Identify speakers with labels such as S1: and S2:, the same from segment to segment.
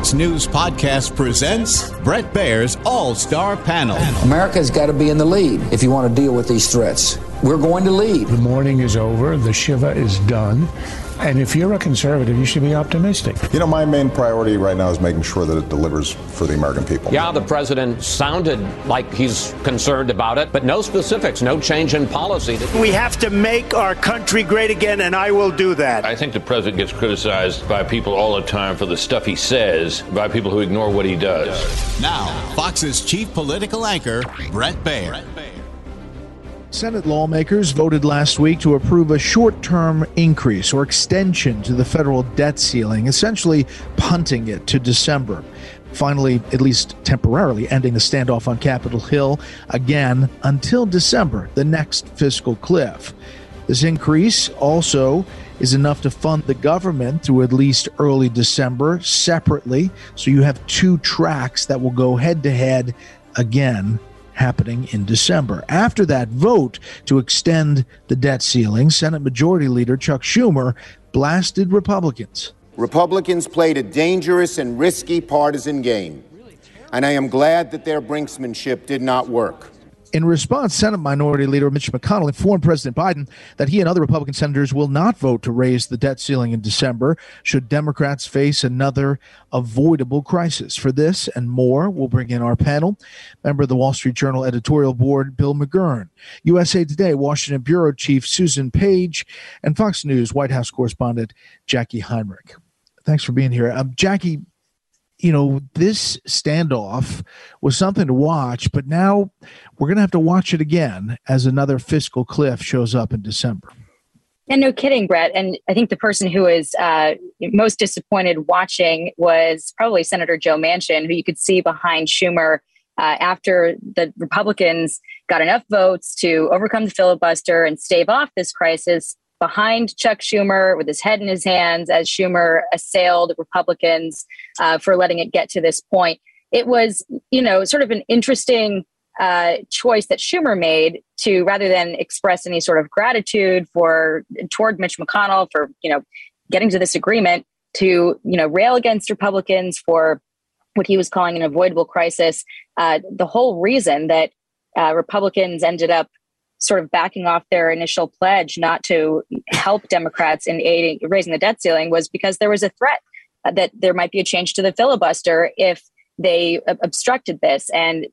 S1: Fox News Podcast presents Bret Baier's All Star Panel.
S2: America's got to be in the lead if you want to deal with these threats. We're going to lead.
S3: The mourning is over, the Shiva is done. And if you're a conservative, you should be optimistic.
S4: You know, my main priority right now is making sure that it delivers for the American people.
S5: Yeah, the president sounded like he's concerned about it, but no specifics, no change in policy.
S6: We have to make our country great again, and I will do that.
S7: I think the president gets criticized by people all the time for the stuff he says, by people who ignore what he does.
S1: Now, Fox's chief political anchor, Bret Baier.
S8: Senate lawmakers voted last week to approve a short term increase or extension to the federal debt ceiling, essentially punting it to December. Finally, at least temporarily, ending the standoff on Capitol Hill again until December, the next fiscal cliff. This increase also is enough to fund the government through at least early December separately. So you have two tracks that will go head to head again happening in December. After that vote to extend the debt ceiling, Senate Majority Leader Chuck Schumer blasted Republicans.
S9: Republicans played a dangerous and risky partisan game, and I am glad that their brinksmanship did not work.
S8: In response, Senate Minority Leader Mitch McConnell informed President Biden that he and other Republican senators will not vote to raise the debt ceiling in December should Democrats face another avoidable crisis. For this and more, we'll bring in our panel. Member of the Wall Street Journal editorial board, Bill McGurn, USA Today Washington Bureau Chief Susan Page, and Fox News White House correspondent Jacqui Heinrich. Thanks for being here. Um, Jacqui, you know, this standoff was something to watch, but now we're going to have to watch it again as another fiscal cliff shows up in December.
S10: And no kidding, Bret. And I think the person who was uh, most disappointed watching was probably Senator Joe Manchin, who you could see behind Schumer uh, after the Republicans got enough votes to overcome the filibuster and stave off this crisis behind Chuck Schumer with his head in his hands as Schumer assailed Republicans uh, for letting it get to this point. It was, you know, sort of an interesting uh, choice that Schumer made to rather than express any sort of gratitude for toward Mitch McConnell for, you know, getting to this agreement to, you know, rail against Republicans for what he was calling an avoidable crisis. Uh, the whole reason that uh, Republicans ended up sort of backing off their initial pledge not to help Democrats in aiding, raising the debt ceiling was because there was a threat that there might be a change to the filibuster if they obstructed this. And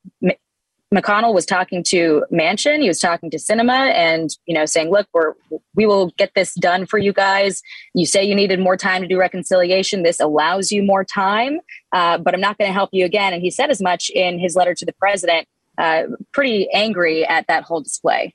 S10: McConnell was talking to Manchin, he was talking to Sinema, and you know, saying, "Look, we're we will get this done for you guys. You say you needed more time to do reconciliation. This allows you more time, uh, but I'm not going to help you again." And he said as much in his letter to the president. Uh, pretty angry at that whole display.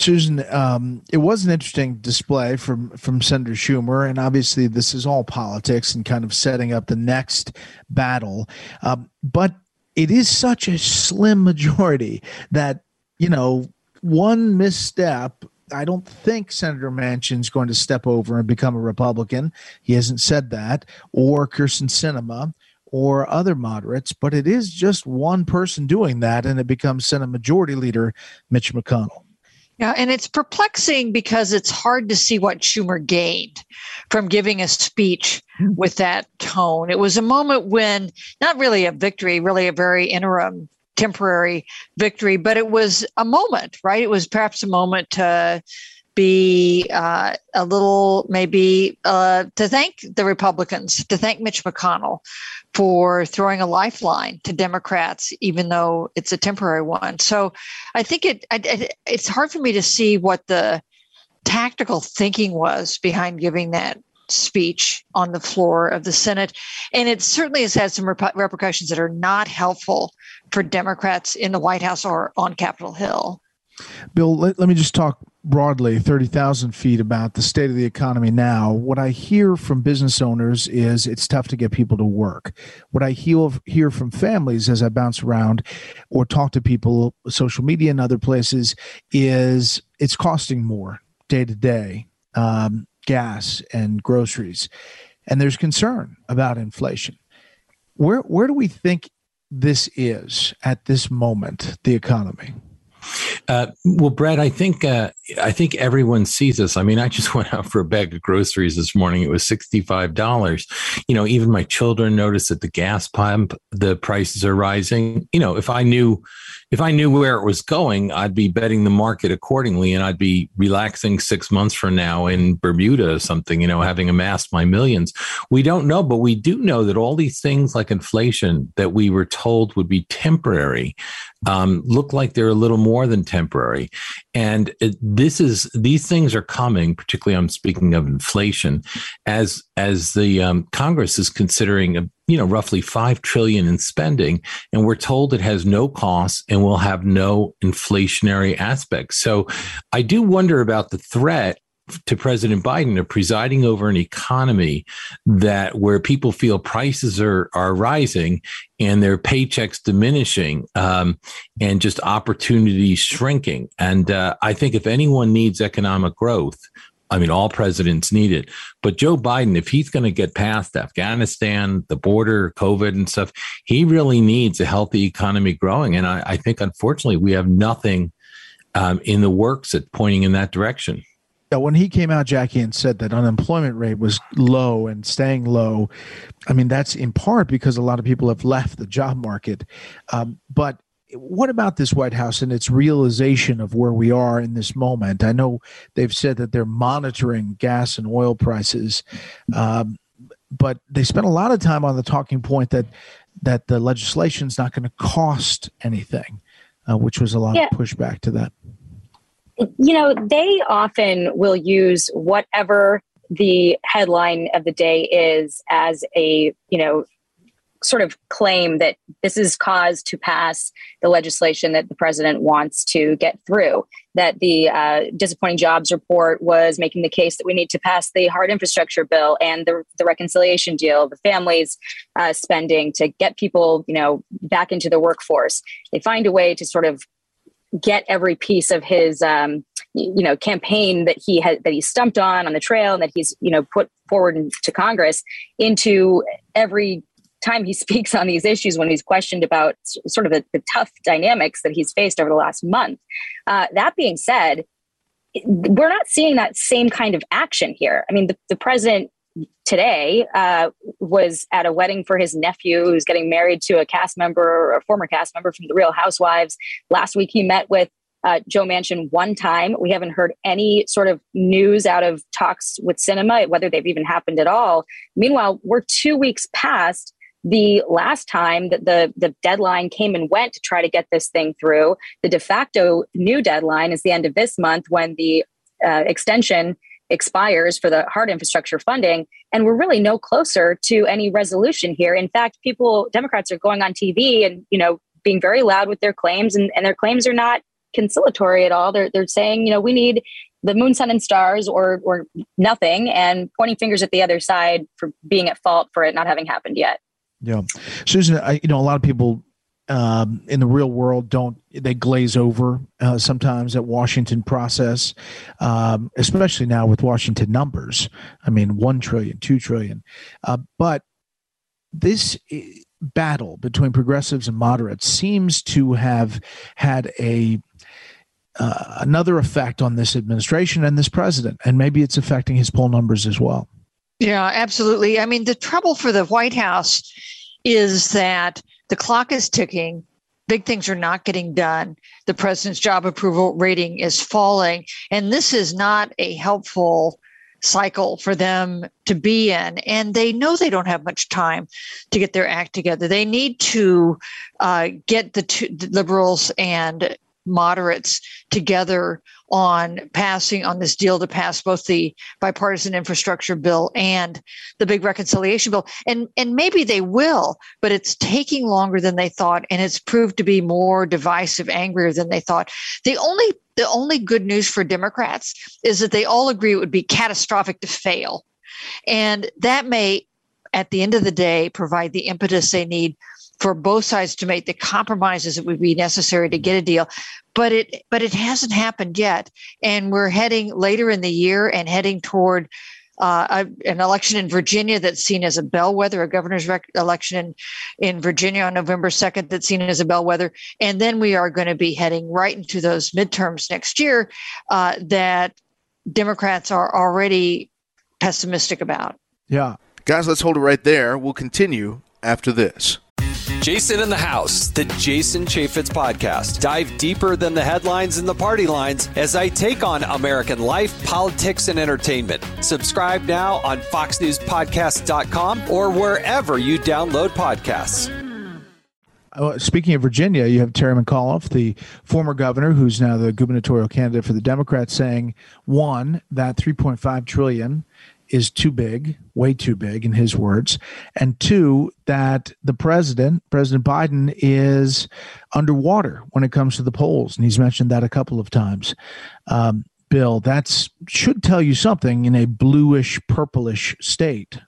S8: Susan, um, it was an interesting display from from Senator Schumer, and obviously this is all politics and kind of setting up the next battle. Um, but it is such a slim majority that you know one misstep. I don't think Senator Manchin's going to step over and become a Republican. He hasn't said that, or Kyrsten Sinema, or other moderates, but it is just one person doing that, and it becomes Senate Majority Leader Mitch McConnell.
S11: Yeah, and it's perplexing because it's hard to see what Schumer gained from giving a speech hmm. with that tone. It was a moment when, not really a victory, really a very interim, temporary victory, but it was a moment, right? It was perhaps a moment to be uh, a little maybe uh, to thank the Republicans, to thank Mitch McConnell for throwing a lifeline to Democrats, even though it's a temporary one. So I think it, I, it's hard for me to see what the tactical thinking was behind giving that speech on the floor of the Senate. And it certainly has had some rep- repercussions that are not helpful for Democrats in the White House or on Capitol Hill.
S8: Bill, let, let me just talk broadly 30,000 feet about the state of the economy now. What I hear from business owners is it's tough to get people to work. What I hear, hear from families as I bounce around or talk to people, social media and other places, is it's costing more day to day, um, gas and groceries. And there's concern about inflation. Where, where do we think this is at this moment, the economy?
S12: Uh, well, Bret, I think uh, I think everyone sees this. I mean, I just went out for a bag of groceries this morning. It was sixty five dollars. You know, even my children notice that the gas pump the prices are rising. You know, if I knew if I knew where it was going, I'd be betting the market accordingly, and I'd be relaxing six months from now in Bermuda or something. You know, having amassed my millions. We don't know, but we do know that all these things like inflation that we were told would be temporary um, look like they're a little more than temporary. And it, this is these things are coming. Particularly, I'm speaking of inflation, as as the um, Congress is considering a, you know roughly five trillion in spending, and we're told it has no costs and will have no inflationary aspects. So, I do wonder about the threat to President Biden of presiding over an economy that where people feel prices are are rising and their paychecks diminishing um, and just opportunities shrinking. And uh, I think if anyone needs economic growth, I mean, all presidents need it. But Joe Biden, if he's going to get past Afghanistan, the border, COVID, and stuff, he really needs a healthy economy growing. And I, I think, unfortunately, we have nothing um, in the works at pointing in that direction.
S8: Yeah, when he came out, Jacqui, and said that unemployment rate was low and staying low, I mean, that's in part because a lot of people have left the job market. Um, but what about this White House and its realization of where we are in this moment? I know they've said that they're monitoring gas and oil prices, um, but they spent a lot of time on the talking point that that the legislation is not going to cost anything, uh, which was a lot yeah. of pushback to that
S10: you know, they often will use whatever the headline of the day is as a, you know, sort of claim that this is cause to pass the legislation that the president wants to get through. That the uh, disappointing jobs report was making the case that we need to pass the hard infrastructure bill and the, the reconciliation deal, the families uh, spending to get people, you know, back into the workforce. They find a way to sort of get every piece of his um, you know campaign that he had that he stumped on on the trail and that he's you know put forward to Congress into every time he speaks on these issues when he's questioned about sort of the, the tough dynamics that he's faced over the last month. Uh, that being said, we're not seeing that same kind of action here. I mean, the, the president today uh, was at a wedding for his nephew who's getting married to a cast member a former cast member from the Real Housewives. Last week, he met with uh, Joe Manchin one time. We haven't heard any sort of news out of talks with Sinema, whether they've even happened at all. Meanwhile, we're two weeks past the last time that the, the deadline came and went to try to get this thing through. The de facto new deadline is the end of this month when the uh, extension expires for the hard infrastructure funding and we're really no closer to any resolution here. In fact people democrats are going on tv and you know being very loud with their claims and, and their claims are not conciliatory at all. They're, they're saying you know we need the moon sun and stars or or nothing and pointing fingers at the other side for being at fault for it not having happened yet.
S8: Yeah. Susan I, you know a lot of people um, in the real world don't they glaze over uh, sometimes at Washington process, um, especially now with Washington numbers. I mean, one trillion, two trillion, uh, but this battle between progressives and moderates seems to have had a uh, another effect on this administration and this president, and maybe it's affecting his poll numbers as well.
S11: Yeah, absolutely. I mean, the trouble for the White House is that the clock is ticking. Big things are not getting done. The president's job approval rating is falling. And this is not a helpful cycle for them to be in. And they know they don't have much time to get their act together. They need to uh, get the, the liberals and moderates together on passing on this deal to pass both the bipartisan infrastructure bill and the big reconciliation bill. And and maybe they will but it's taking longer than they thought and it's proved to be more divisive angrier than they thought. The only the only good news for democrats is that they all agree it would be catastrophic to fail. And that may at the end of the day provide the impetus they need for both sides to make the compromises that would be necessary to get a deal but it but it hasn't happened yet and we're heading later in the year and heading toward uh, an election in Virginia that's seen as a bellwether, a governor's rec- election in, in Virginia on November 2nd that's seen as a bellwether. And then we are going to be heading right into those midterms next year uh, that Democrats are already pessimistic about.
S8: Yeah.
S13: Guys, let's hold it right there. We'll continue after this.
S14: Jason in the House, the Jason Chaffetz podcast. Dive deeper than the headlines and the party lines as I take on American life, politics, and entertainment. Subscribe now on FoxNewsPodcast.com or wherever you download podcasts.
S8: Uh, speaking of Virginia, you have Terry McAuliffe, the former governor, who's now the gubernatorial candidate for the Democrats, saying one that 3.5 trillion is too big, way too big, in his words, and two, that the president, President Biden, is underwater when it comes to the polls. And he's mentioned that a couple of times. Um, Bill, that should tell you something in a bluish, purplish state.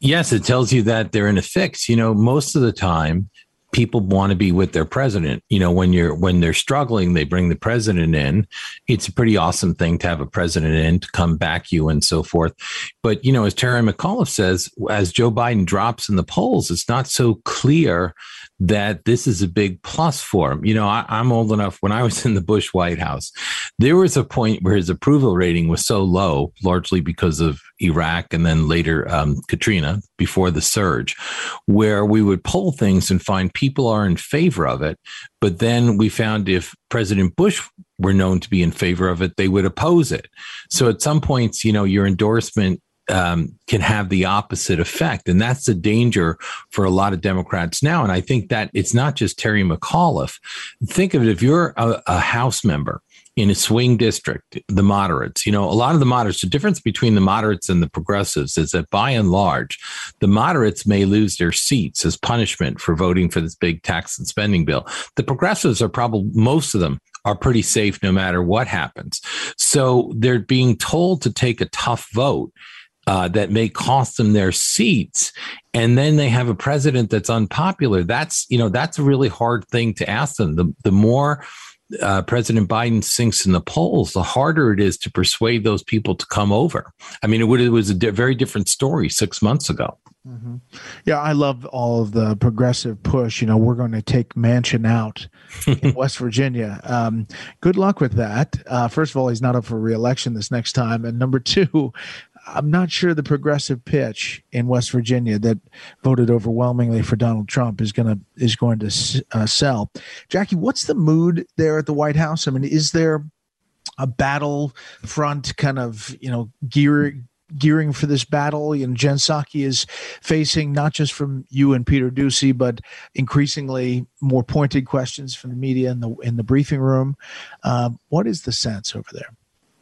S12: Yes, it tells you that they're in a fix. You know, most of the time, people want to be with their president. You know, when you're when they're struggling, they bring the president in. It's a pretty awesome thing to have a president in to come back you and so forth. But you know, as Terry McAuliffe says, as Joe Biden drops in the polls, it's not so clear that this is a big plus for him. You know, I, am old enough when I was in the Bush White House, there was a point where his approval rating was so low, largely because of Iraq and then later um, Katrina before the surge, where we would poll things and find people are in favor of it. But then we found if President Bush were known to be in favor of it, they would oppose it. So at some points, you know, your endorsement um, can have the opposite effect. And that's the danger for a lot of Democrats now. And I think that it's not just Terry McAuliffe. Think of it if you're a, a House member in a swing district, the moderates, you know, a lot of the moderates, the difference between the moderates and the progressives is that by and large, the moderates may lose their seats as punishment for voting for this big tax and spending bill. The progressives are probably, most of them are pretty safe no matter what happens. So they're being told to take a tough vote uh, that may cost them their seats and then they have a president that's unpopular that's you know that's a really hard thing to ask them the, the more uh, President Biden sinks in the polls, the harder it is to persuade those people to come over. I mean, it, would, it was a di- very different story six months ago.
S8: Mm-hmm. Yeah, I love all of the progressive push. You know, we're going to take Manchin out in West Virginia. Um, good luck with that. Uh, first of all, he's not up for reelection this next time, and number two, I'm not sure the progressive pitch in West Virginia that voted overwhelmingly for Donald Trump is going to is going to uh, sell. Jacqui, what's the mood there at the White House? I mean, is there a battle front kind of you know gear gearing for this battle? And Jen Psaki is facing not just from you and Peter Doocy, but increasingly more pointed questions from the media in the in the briefing room. Uh, what is the sense over there?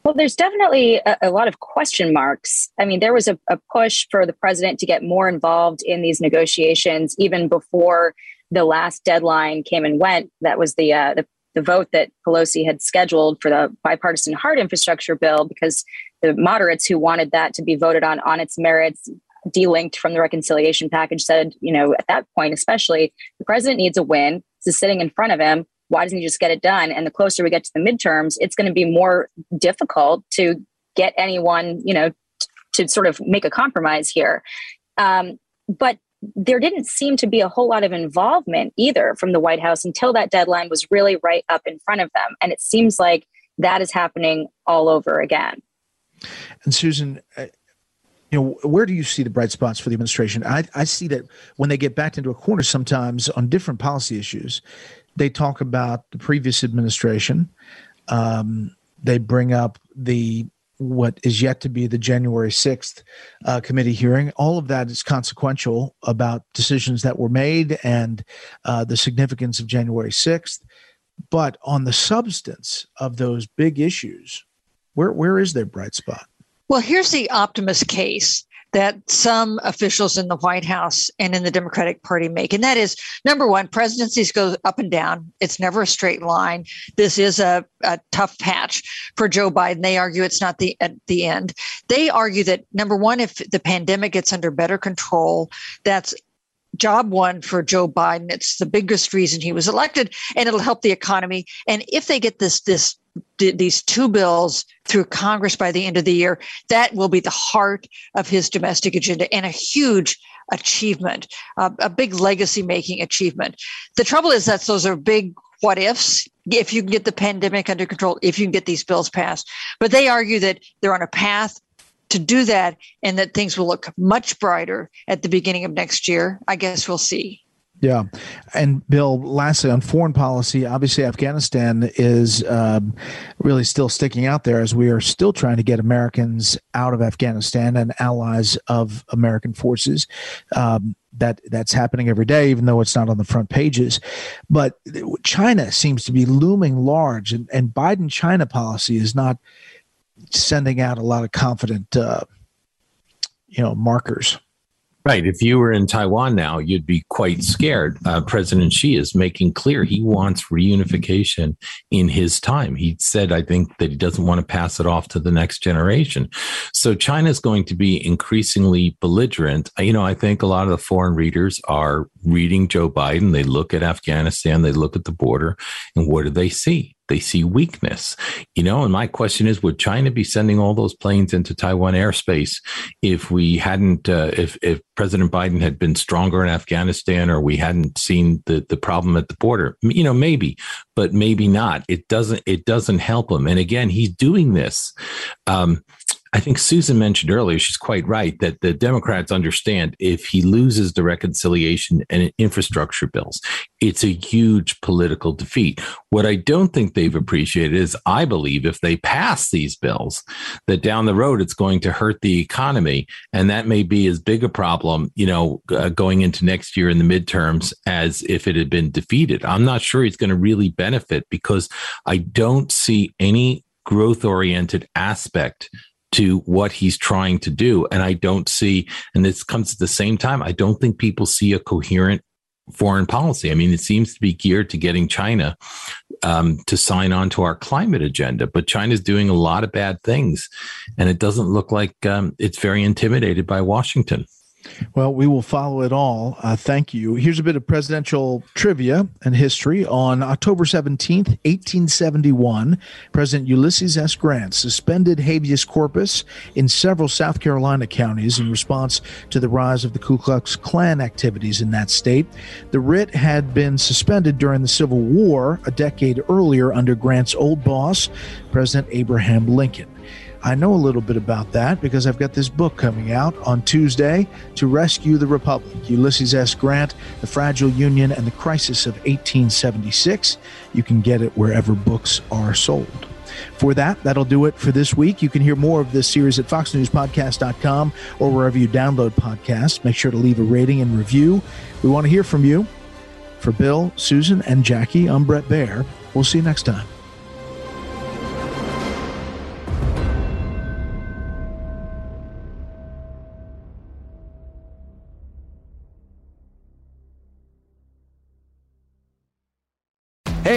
S10: Well, there's definitely a, a, lot of question marks. I mean, there was a, a, push for the president to get more involved in these negotiations even before the last deadline came and went. That was the, uh, the, the vote that Pelosi had scheduled for the bipartisan hard infrastructure bill because the moderates who wanted that to be voted on on its merits delinked from the reconciliation package said, you know, at that point, especially, the president needs a win. This is sitting in front of him why doesn't he just get it done? And the closer we get to the midterms, it's going to be more difficult to get anyone, you know, to sort of make a compromise here. Um, but there didn't seem to be a whole lot of involvement either from the White House until that deadline was really right up in front of them. And it seems like that is happening all over again.
S8: And Susan, uh, you know, where do you see the bright spots for the administration? I, I see that when they get backed into a corner sometimes on different policy issues, they talk about the previous administration. Um, they bring up the what is yet to be the January 6th uh, committee hearing. All of that is consequential about decisions that were made and uh, the significance of January 6th. But on the substance of those big issues, where where is their bright spot?
S11: Well, here's the optimist case that some officials in the White House and in the Democratic Party make. And that is number one, presidencies go up and down. It's never a straight line. This is a, a tough patch for Joe Biden. They argue it's not the at the end. They argue that number one, if the pandemic gets under better control, that's job one for Joe Biden. It's the biggest reason he was elected, and it'll help the economy. And if they get this this these two bills through Congress by the end of the year, that will be the heart of his domestic agenda and a huge achievement, uh, a big legacy making achievement. The trouble is that those are big what ifs. If you can get the pandemic under control, if you can get these bills passed, but they argue that they're on a path to do that and that things will look much brighter at the beginning of next year. I guess we'll see.
S8: Yeah. And Bill, lastly, on foreign policy, obviously Afghanistan is um, really still sticking out there as we are still trying to get Americans out of Afghanistan and allies of American forces. Um, that that's happening every day, even though it's not on the front pages. But China seems to be looming large, and, and Biden China policy is not sending out a lot of confident, uh, you know, markers.
S12: Right. If you were in Taiwan now, you'd be quite scared. Uh, President Xi is making clear he wants reunification in his time. He said, I think, that he doesn't want to pass it off to the next generation. So China is going to be increasingly belligerent. You know, I think a lot of the foreign readers are reading Joe Biden. They look at Afghanistan, they look at the border, and what do they see? they see weakness you know and my question is would china be sending all those planes into taiwan airspace if we hadn't uh, if if president biden had been stronger in afghanistan or we hadn't seen the the problem at the border you know maybe but maybe not it doesn't it doesn't help him and again he's doing this um, I think Susan mentioned earlier, she's quite right that the Democrats understand if he loses the reconciliation and infrastructure bills, it's a huge political defeat. What I don't think they've appreciated is I believe if they pass these bills, that down the road it's going to hurt the economy. And that may be as big a problem, you know, uh, going into next year in the midterms as if it had been defeated. I'm not sure he's going to really benefit because I don't see any growth oriented aspect to what he's trying to do. And I don't see, and this comes at the same time, I don't think people see a coherent foreign policy. I mean, it seems to be geared to getting China um, to sign on to our climate agenda, but China's doing a lot of bad things, and it doesn't look like um, it's very intimidated by Washington.
S8: Well, we will follow it all. Uh, thank you. Here's a bit of presidential trivia and history. On October 17th, 1871, President Ulysses S. Grant suspended habeas corpus in several South Carolina counties in response to the rise of the Ku Klux Klan activities in that state. The writ had been suspended during the Civil War a decade earlier under Grant's old boss, President Abraham Lincoln. I know a little bit about that because I've got this book coming out on Tuesday to rescue the Republic Ulysses S. Grant, The Fragile Union, and the Crisis of 1876. You can get it wherever books are sold. For that, that'll do it for this week. You can hear more of this series at foxnewspodcast.com or wherever you download podcasts. Make sure to leave a rating and review. We want to hear from you. For Bill, Susan, and Jacqui, I'm Bret Baier. We'll see you next time.